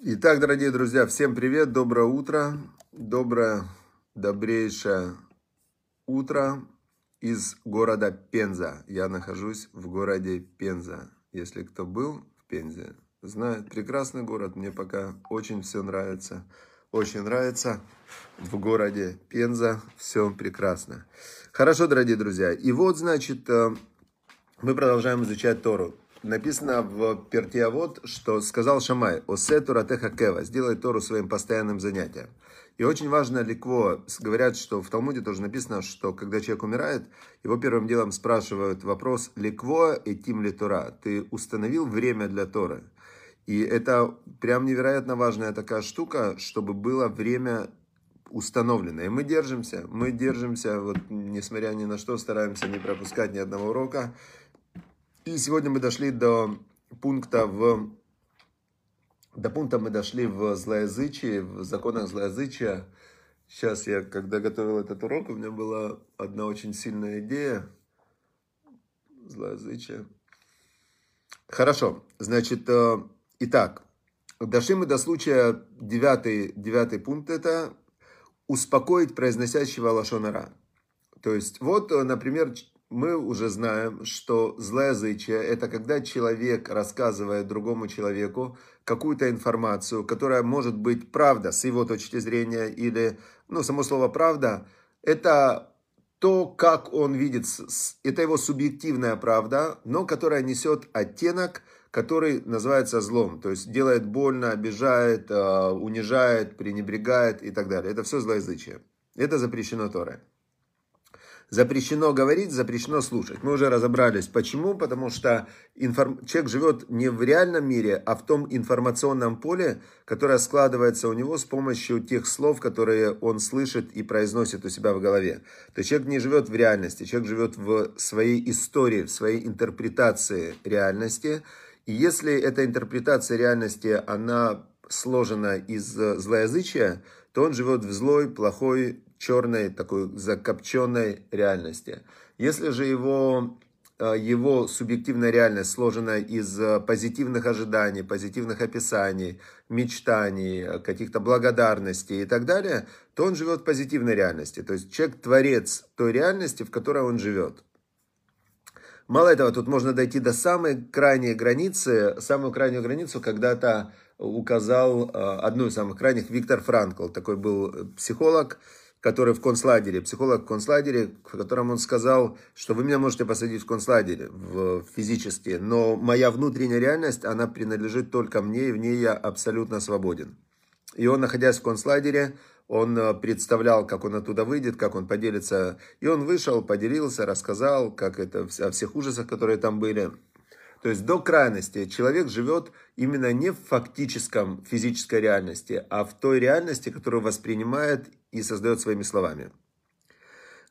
Итак, дорогие друзья, всем привет, доброе утро, доброе, добрейшее утро из города Пенза. Я нахожусь в городе Пенза. Если кто был в Пензе, знает, прекрасный город, мне пока очень все нравится. Очень нравится в городе Пенза, все прекрасно. Хорошо, дорогие друзья, и вот, значит, э, мы продолжаем изучать Тору написано в Пертиавод, что сказал Шамай, «Осе Туратеха Кева», сделай Тору своим постоянным занятием. И очень важно ликво, говорят, что в Талмуде тоже написано, что когда человек умирает, его первым делом спрашивают вопрос «Ликво и тим ли Тора?» Ты установил время для Торы? И это прям невероятно важная такая штука, чтобы было время установлено. И мы держимся, мы держимся, вот несмотря ни на что, стараемся не пропускать ни одного урока. И сегодня мы дошли до пункта в... До пункта мы дошли в злоязычии, в законах злоязычия. Сейчас я, когда готовил этот урок, у меня была одна очень сильная идея. Злоязычие. Хорошо, значит, э, итак, дошли мы до случая, девятый, девятый пункт это успокоить произносящего лошонара. То есть, вот, э, например, мы уже знаем, что злоязычие – это когда человек рассказывает другому человеку какую-то информацию, которая может быть правда с его точки зрения, или, ну, само слово «правда» – это то, как он видит, это его субъективная правда, но которая несет оттенок, который называется злом, то есть делает больно, обижает, э, унижает, пренебрегает и так далее. Это все злоязычие. Это запрещено Торой. Запрещено говорить, запрещено слушать. Мы уже разобрались, почему. Потому что информ... человек живет не в реальном мире, а в том информационном поле, которое складывается у него с помощью тех слов, которые он слышит и произносит у себя в голове. То есть человек не живет в реальности, человек живет в своей истории, в своей интерпретации реальности. И если эта интерпретация реальности, она сложена из злоязычия, то он живет в злой, плохой, черной, такой закопченной реальности. Если же его, э, его субъективная реальность сложена из э, позитивных ожиданий, позитивных описаний, мечтаний, каких-то благодарностей и так далее, то он живет в позитивной реальности. То есть человек творец той реальности, в которой он живет. Мало этого, тут можно дойти до самой крайней границы. Самую крайнюю границу когда-то указал э, одну из самых крайних Виктор Франкл. Такой был психолог, который в концлагере, психолог в концлагере, в котором он сказал, что вы меня можете посадить в концлагере в, физически, но моя внутренняя реальность, она принадлежит только мне, и в ней я абсолютно свободен. И он, находясь в концлагере, он э, представлял, как он оттуда выйдет, как он поделится. И он вышел, поделился, рассказал, как это, о всех ужасах, которые там были. То есть до крайности человек живет именно не в фактическом физической реальности, а в той реальности, которую воспринимает и создает своими словами.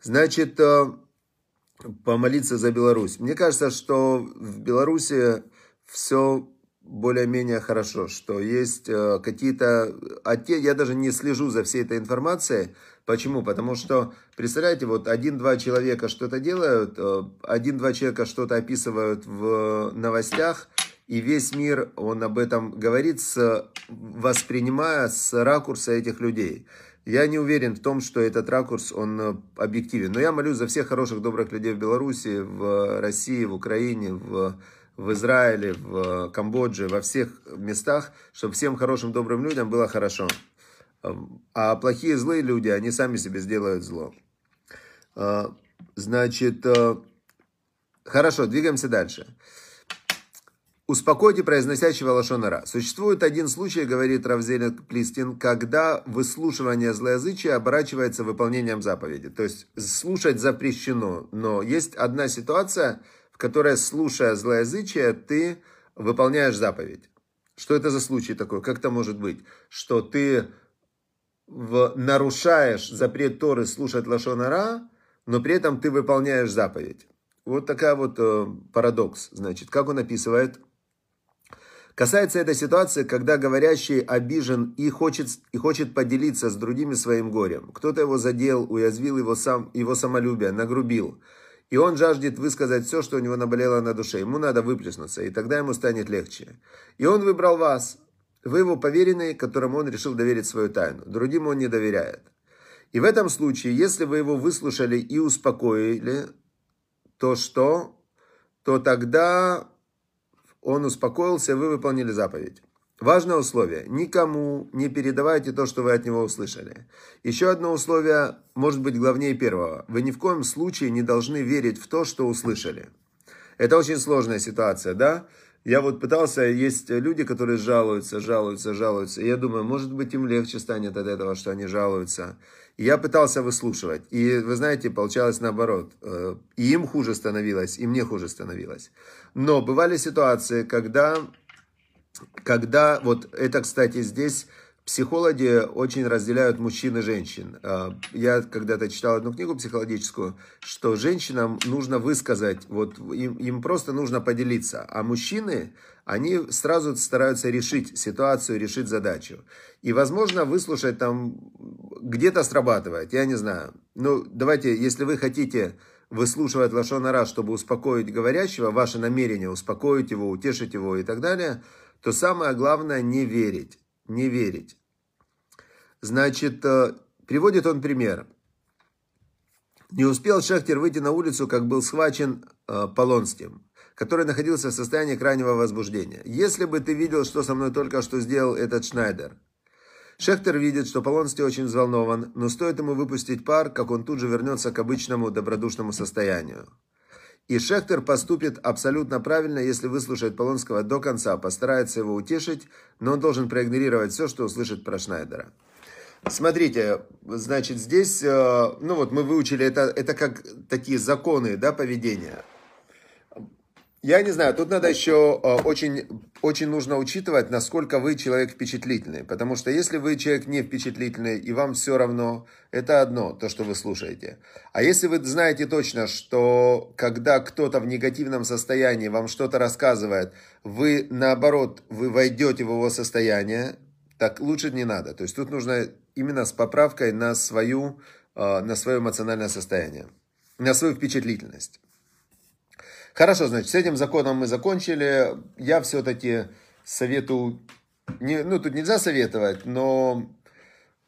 Значит, э, помолиться за Беларусь. Мне кажется, что в Беларуси все более-менее хорошо, что есть э, какие-то... А я даже не слежу за всей этой информацией. Почему? Потому что, представляете, вот один-два человека что-то делают, э, один-два человека что-то описывают в новостях, и весь мир, он об этом говорит, воспринимая с ракурса этих людей. Я не уверен в том, что этот ракурс, он э, объективен. Но я молюсь за всех хороших, добрых людей в Беларуси, в России, в Украине, в в Израиле, в Камбодже, во всех местах, чтобы всем хорошим, добрым людям было хорошо. А плохие, злые люди, они сами себе сделают зло. А, значит, э, хорошо, двигаемся дальше. Успокойте произносящего лошонара. Существует один случай, говорит Равзелин Плистин, когда выслушивание злоязычия оборачивается выполнением заповеди. То есть слушать запрещено, но есть одна ситуация – которая, слушая злоязычие, ты выполняешь заповедь. Что это за случай такой? Как это может быть? Что ты в, нарушаешь запрет Торы слушать Лашонара, но при этом ты выполняешь заповедь. Вот такая вот э, парадокс. Значит, как он описывает? Касается этой ситуации, когда говорящий обижен и хочет, и хочет поделиться с другими своим горем. Кто-то его задел, уязвил его, сам, его самолюбие, нагрубил – и он жаждет высказать все, что у него наболело на душе. Ему надо выплеснуться, и тогда ему станет легче. И он выбрал вас. Вы его поверенный, которому он решил доверить свою тайну. Другим он не доверяет. И в этом случае, если вы его выслушали и успокоили, то что? То тогда он успокоился, вы выполнили заповедь. Важное условие. Никому не передавайте то, что вы от него услышали. Еще одно условие, может быть, главнее первого. Вы ни в коем случае не должны верить в то, что услышали. Это очень сложная ситуация, да? Я вот пытался, есть люди, которые жалуются, жалуются, жалуются. И я думаю, может быть, им легче станет от этого, что они жалуются. И я пытался выслушивать. И вы знаете, получалось наоборот. Э, и им хуже становилось, и мне хуже становилось. Но бывали ситуации, когда когда, вот это, кстати, здесь психологи очень разделяют мужчин и женщин. А, я когда-то читал одну книгу психологическую, что женщинам нужно высказать, вот им, им просто нужно поделиться, а мужчины, они сразу стараются решить ситуацию, решить задачу. И, возможно, выслушать там где-то срабатывает, я не знаю. Ну, давайте, если вы хотите выслушивать лошонара, чтобы успокоить говорящего, ваше намерение успокоить его, утешить его и так далее – то самое главное не верить. Не верить. Значит, э, приводит он пример. Не успел Шехтер выйти на улицу, как был схвачен э, Полонским, который находился в состоянии крайнего возбуждения. Если бы ты видел, что со мной только что сделал этот Шнайдер. Шехтер видит, что Полонский очень взволнован, но стоит ему выпустить пар, как он тут же вернется к обычному добродушному состоянию. И Шехтер поступит абсолютно правильно, если выслушает Полонского до конца, постарается его утешить, но он должен проигнорировать все, что услышит про Шнайдера. Смотрите, значит, здесь, э, ну вот мы выучили, это, это как такие законы да, поведения. Я не знаю, тут надо еще э, очень, очень нужно учитывать, насколько вы человек впечатлительный. Потому что если вы человек не впечатлительный, и вам все равно, это одно, то, что вы слушаете. А если вы знаете точно, что когда кто-то в негативном состоянии вам что-то рассказывает, вы наоборот, вы войдете в его состояние, так лучше не надо. То есть тут нужно именно с поправкой на, свою, э, на свое эмоциональное состояние, на свою впечатлительность. Хорошо, значит, с этим законом мы закончили. Я все-таки советую, не, ну тут нельзя советовать, но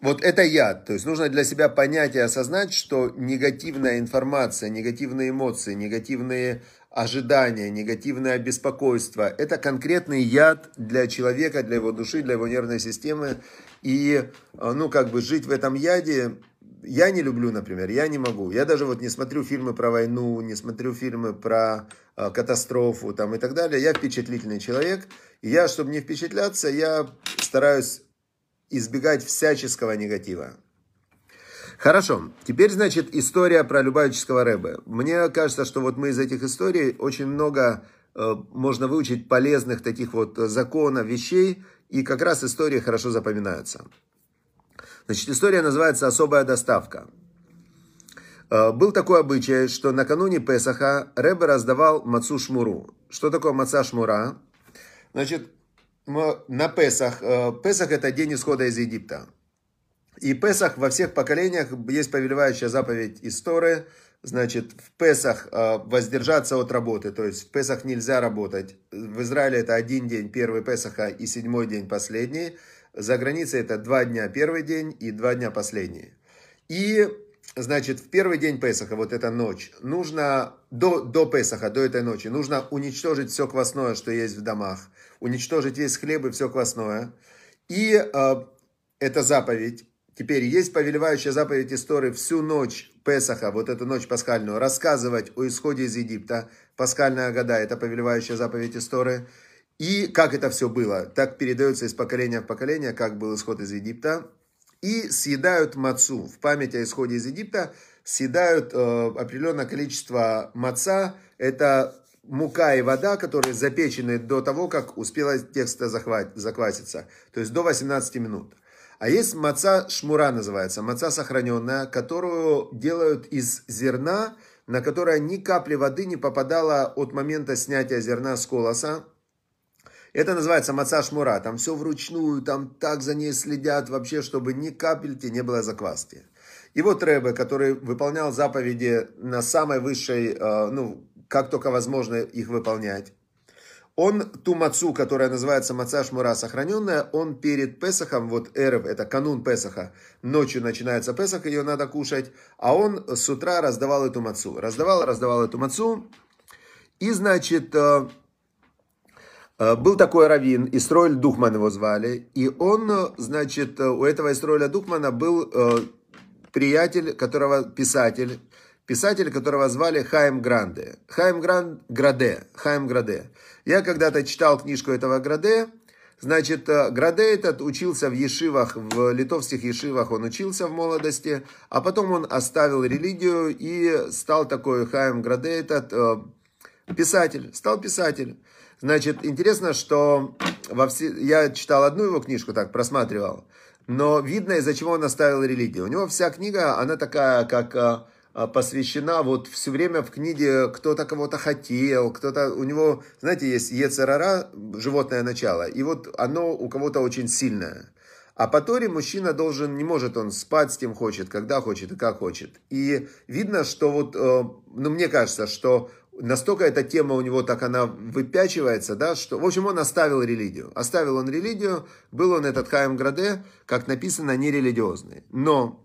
вот это яд. То есть нужно для себя понять и осознать, что негативная информация, негативные эмоции, негативные ожидания, негативное беспокойство – это конкретный яд для человека, для его души, для его нервной системы. И, ну, как бы жить в этом яде я не люблю, например, я не могу. Я даже вот не смотрю фильмы про войну, не смотрю фильмы про э, катастрофу там и так далее. Я впечатлительный человек. И я, чтобы не впечатляться, я стараюсь избегать всяческого негатива. Хорошо, теперь, значит, история про Любавического Рэбе. Мне кажется, что вот мы из этих историй очень много э, можно выучить полезных таких вот законов, вещей, и как раз истории хорошо запоминаются. Значит, история называется «Особая доставка». Э, был такой обычай, что накануне Песаха Рэбе раздавал мацу шмуру. Что такое маца шмура? Значит, на Песах, э, Песах это день исхода из Египта. И Песах во всех поколениях есть повелевающая заповедь истории. Значит, в Песах э, воздержаться от работы, то есть в Песах нельзя работать. В Израиле это один день, первый Песаха и седьмой день, последний. За границей это два дня первый день и два дня последний. И, значит, в первый день Песаха, вот эта ночь, нужно, до, до Песаха, до этой ночи, нужно уничтожить все квасное, что есть в домах, уничтожить весь хлеб и все квасное. И э, это заповедь. Теперь есть повелевающая заповедь истории всю ночь Песаха, вот эту ночь пасхальную, рассказывать о исходе из Египта. Пасхальная года, это повелевающая заповедь истории. И как это все было, так передается из поколения в поколение, как был исход из Египта. И съедают мацу в память о исходе из Египта, съедают э, определенное количество маца. Это мука и вода, которые запечены до того, как успела тесто закваситься. То есть до 18 минут. А есть маца шмура называется, маца сохраненная, которую делают из зерна, на которое ни капли воды не попадало от момента снятия зерна с колоса. Это называется маца шмура. Там все вручную, там так за ней следят вообще, чтобы ни капельки не было закваски. И вот Рэбе, который выполнял заповеди на самой высшей, э, ну, как только возможно их выполнять, он ту мацу, которая называется маца шмура сохраненная, он перед Песахом, вот Эрев, это канун Песаха, ночью начинается Песах, ее надо кушать, а он с утра раздавал эту мацу. Раздавал, раздавал эту мацу, и, значит, э, был такой раввин, Исроиль Духман его звали, и он, значит, у этого Исроиля Духмана был э, приятель, которого писатель, писатель, которого звали Хайм Гранде. Хайм Гран... Граде. Хайм Граде. Я когда-то читал книжку этого Граде. Значит, э, Граде этот учился в ешивах, в литовских ешивах он учился в молодости, а потом он оставил религию и стал такой Хаим Граде этот э, писатель, стал писатель. Значит, интересно, что во все... я читал одну его книжку, так просматривал, но видно, из-за чего он оставил религию. У него вся книга, она такая, как э, а, посвящена вот все время в книге кто-то кого-то хотел, кто-то, у него, знаете, есть ецерара, животное начало, и вот оно у кого-то очень сильное. А по Торе мужчина должен, не может он спать с кем хочет, когда хочет и как хочет. И видно, что вот, э, ну мне кажется, что настолько эта тема у него так она выпячивается, да, что, в общем, он оставил религию. Оставил он религию, был он этот Хаим Граде, как написано, нерелигиозный. Но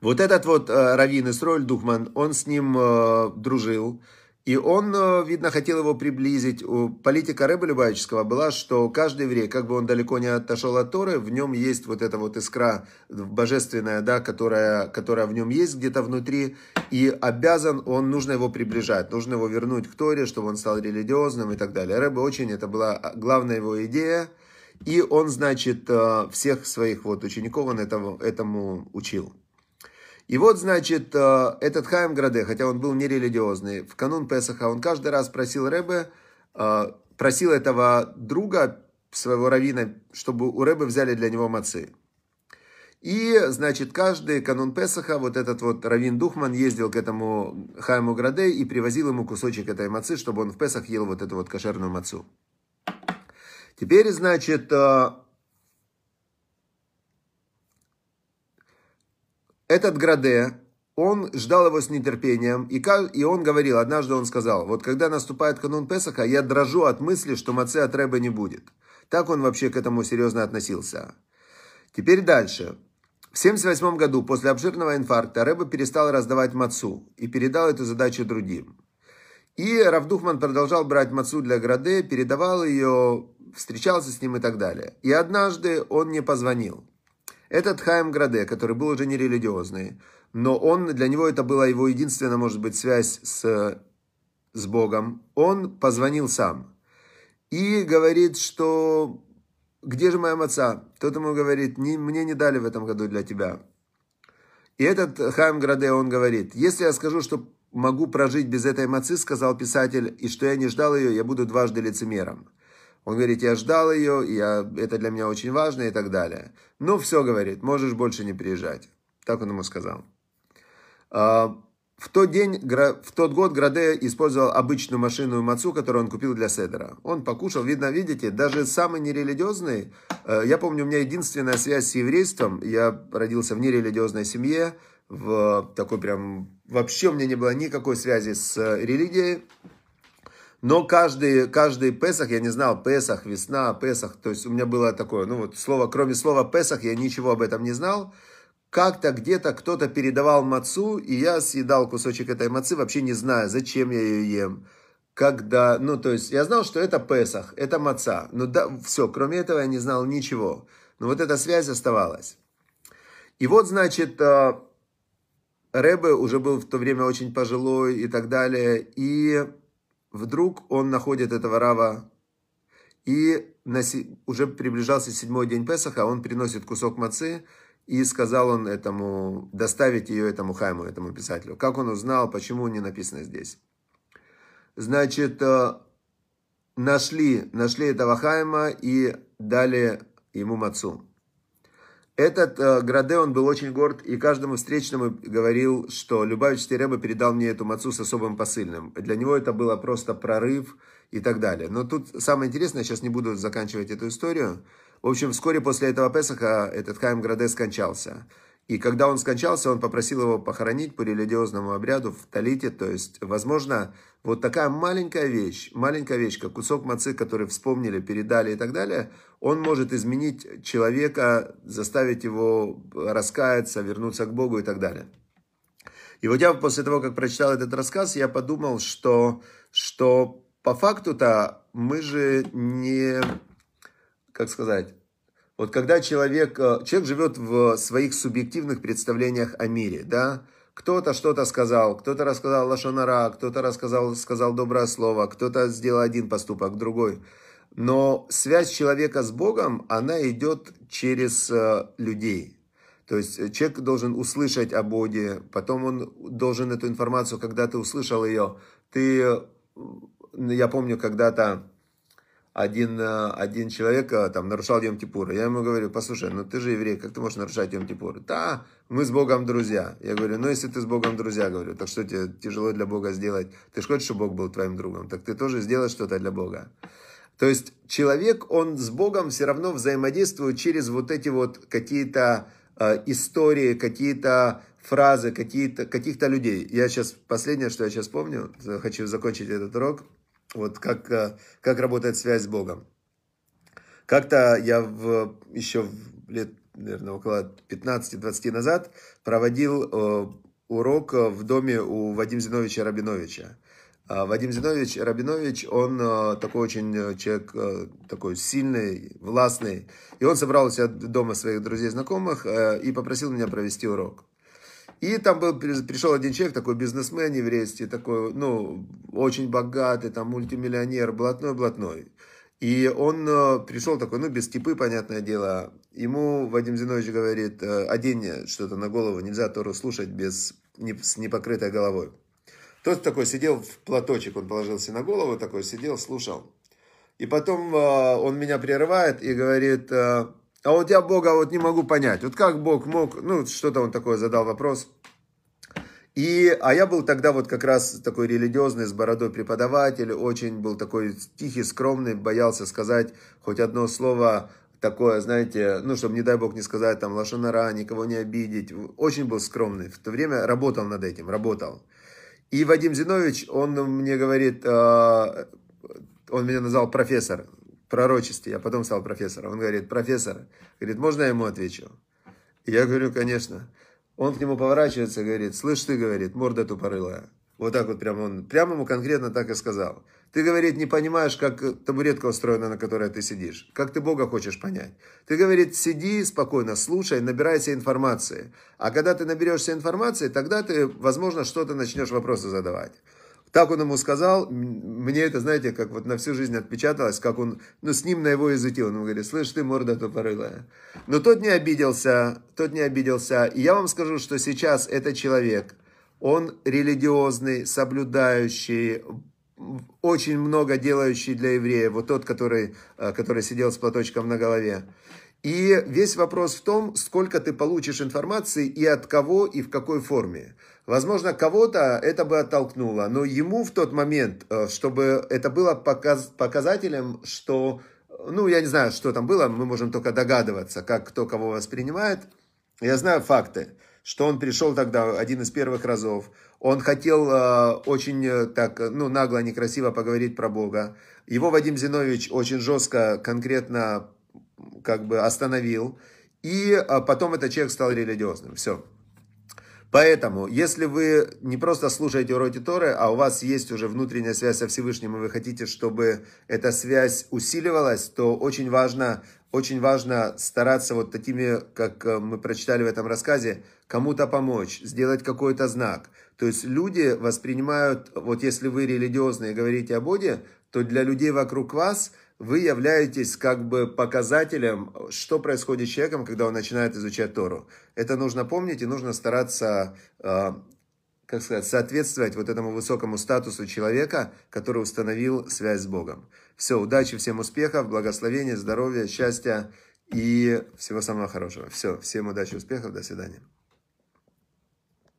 вот этот вот э, Равин Исроэль Духман, он с ним э, дружил, и он, э, видно, хотел его приблизить. Политика Рэба Любавического была, что каждый еврей, как бы он далеко не отошел от Торы, в нем есть вот эта вот искра божественная, да, которая, которая в нем есть где-то внутри, и обязан, он, нужно его приближать, нужно его вернуть к Торе, чтобы он стал религиозным и так далее. Рэба очень, это была главная его идея, и он, значит, э, всех своих вот учеников он этому, этому учил. И вот, значит, э, этот Хаим Граде, хотя он был нерелигиозный, в канун Песаха он каждый раз просил Рэбе, э, просил этого друга, своего равина, чтобы у Рэбе взяли для него мацы. И, значит, каждый канун Песаха вот этот вот Равин Духман ездил к этому Хайму Граде и привозил ему кусочек этой мацы, чтобы он в Песах ел вот эту вот кошерную мацу. Теперь, значит, этот Граде, он ждал его с нетерпением, и, и он говорил, однажды он сказал, вот когда наступает канун Песаха, я дрожу от мысли, что маце от Рэба не будет. Так он вообще к этому серьезно относился. Теперь дальше. В 1978 году, после обширного инфаркта, Рэба перестал раздавать мацу и передал эту задачу другим. И Равдухман продолжал брать мацу для Граде, передавал ее, встречался с ним и так далее. И однажды он мне позвонил. Этот Хайм Граде, который был уже не религиозный, но он, для него это была его единственная, может быть, связь с, с Богом, он позвонил сам и говорит, что где же моя маца? Тот ему говорит, не, мне не дали в этом году для тебя. И этот Хайм Граде, он говорит, если я скажу, что могу прожить без этой мацы, сказал писатель, и что я не ждал ее, я буду дважды лицемером. Он говорит, я ждал ее, я, это для меня очень важно и так далее. Ну, все, говорит, можешь больше не приезжать. Так он ему сказал. А, в тот день, в тот год Граде использовал обычную машину Мацу, которую он купил для Седера. Он покушал, видно, видите, даже самый нерелигиозный, э, я помню, у меня единственная связь с еврейством, я родился в нерелигиозной семье, в такой прям, вообще у меня не было никакой связи с религией, но каждый, каждый Песах, я не знал, Песах, весна, Песах, то есть у меня было такое, ну вот слово, кроме слова Песах, я ничего об этом не знал. Как-то где-то кто-то передавал мацу, и я съедал кусочек этой мацы, вообще не зная, зачем я ее ем. Когда, ну то есть я знал, что это Песах, это маца. Но да, все, кроме этого я не знал ничего. Но вот эта связь оставалась. И вот, значит, э, Рэбе уже был в то время очень пожилой и так далее. И Вдруг он находит этого Рава, и уже приближался седьмой день Песаха, он приносит кусок мацы, и сказал он этому, доставить ее этому Хайму, этому писателю. Как он узнал, почему не написано здесь? Значит, э, нашли, нашли этого Хайма и дали ему мацу. Этот э, Граде, он был очень горд, и каждому встречному говорил, что Любавич Рэба передал мне эту мацу с особым посыльным. Для него это было просто прорыв и так далее. Но тут самое интересное, сейчас не буду заканчивать эту историю. В общем, вскоре после этого Песаха этот Хайм Граде скончался. И когда он скончался, он попросил его похоронить по религиозному обряду в Талите. То есть, возможно, вот такая маленькая вещь, маленькая вещь, как кусок мацы, который вспомнили, передали и так далее, он может изменить человека, заставить его раскаяться, вернуться к Богу и так далее. И вот я после того, как прочитал этот рассказ, я подумал, что, что по факту-то мы же не, как сказать, вот когда человек, э, человек живет в своих субъективных представлениях о мире, да, кто-то что-то сказал, кто-то рассказал лошонара, кто-то рассказал, сказал доброе слово, кто-то сделал один поступок, другой. Но связь человека с Богом, она идет через э, людей. То есть э, человек должен услышать о Боге, потом он должен эту информацию, когда ты услышал ее, ты, я помню, когда-то один, э, один человек там нарушал Йом Типура. Я ему говорю, послушай, ну ты же еврей, как ты можешь нарушать Йом Типура? Да, мы с Богом друзья. Я говорю, ну если ты с Богом друзья, говорю, так что тебе тяжело для Бога сделать? Ты же хочешь, чтобы Бог был твоим другом? Так ты тоже сделай что-то для Бога. То есть человек, он с Богом все равно взаимодействует через вот эти вот какие-то Э, истории, какие-то фразы, какие-то, каких-то людей. Я сейчас, последнее, что я сейчас помню, хочу закончить этот урок, вот как, э, как работает связь с Богом. Как-то я в, еще лет, наверное, около 15-20 назад проводил э, урок в доме у Вадима Зиновича Рабиновича. А, Вадим Зинович Рабинович, он а, такой очень э, человек, э, такой сильный, властный. И он собрал у себя дома своих друзей, знакомых э, и попросил меня провести урок. И там был, пришел один человек, такой бизнесмен еврейский, такой, ну, очень богатый, там, мультимиллионер, блатной-блатной. И он пришел такой, ну, без типы, понятное дело. Ему Вадим Зинович говорит, одень что-то на голову, нельзя Тору слушать без, не, с непокрытой головой. Тот такой сидел в платочек, он положился на голову, такой сидел, слушал. И потом э, он меня прерывает и говорит, э, а вот я Бога вот не могу понять. Вот как Бог мог, ну, что-то он такое задал вопрос. И, а я был тогда вот как раз такой религиозный, с бородой преподаватель, очень был такой тихий, скромный, боялся сказать хоть одно слово такое, знаете, ну, чтобы, не дай бог, не сказать там лошонара, никого не обидеть. Очень был скромный. В то время работал над этим, работал. И Вадим Зинович, он мне говорит, а, он меня назвал профессор пророчестве, я потом стал профессором. Он говорит, профессор, говорит, можно я ему отвечу? И я говорю, конечно. Он к нему поворачивается говорит, слышь ты, говорит, морда тупорылая. Вот так вот прямо он, прямо ему конкретно так и сказал. Ты, говорит, не понимаешь, как табуретка устроена, на которой ты сидишь. Как ты Бога хочешь понять. Ты, говорит, сиди спокойно, слушай, набирайся информации. А когда ты наберешься информации, тогда ты, возможно, что-то начнешь вопросы задавать. Так он ему сказал, мне это, знаете, как вот на всю жизнь отпечаталось, как он, ну, с ним на его языке, он ему говорит, слышь, ты морда тупорылая. Но тот не обиделся, тот не обиделся. И я вам скажу, что сейчас этот человек, он религиозный, соблюдающий, очень много делающий для евреев, вот тот, который, э, который сидел с платочком на голове. И весь вопрос в том, сколько ты получишь информации и от кого и в какой форме. Возможно, кого-то это бы оттолкнуло, но ему в тот момент, э, чтобы это было показ, показателем, что, ну, я не знаю, что там было, мы можем только догадываться, как кто кого воспринимает. Я знаю факты, что он пришел тогда один из первых разов, он хотел э, очень э, так, ну, нагло, некрасиво поговорить про Бога. Его Вадим Зинович очень жестко, конкретно как бы остановил. И э, потом этот человек стал религиозным. Все. Поэтому, если вы не просто слушаете уроки Торы, а у вас есть уже внутренняя связь со Всевышним, и вы хотите, чтобы эта связь усиливалась, то очень важно, очень важно стараться вот такими, как э, мы прочитали в этом рассказе, кому-то помочь, сделать какой-то знак. То есть люди воспринимают, вот если вы религиозные говорите о Боге, то для людей вокруг вас – вы являетесь как бы показателем, что происходит с человеком, когда он начинает изучать Тору. Это нужно помнить и нужно стараться, э, как сказать, соответствовать вот этому высокому статусу человека, который установил связь с Богом. Все, удачи, всем успехов, благословения, здоровья, счастья и всего самого хорошего. Все, всем удачи, успехов, до свидания.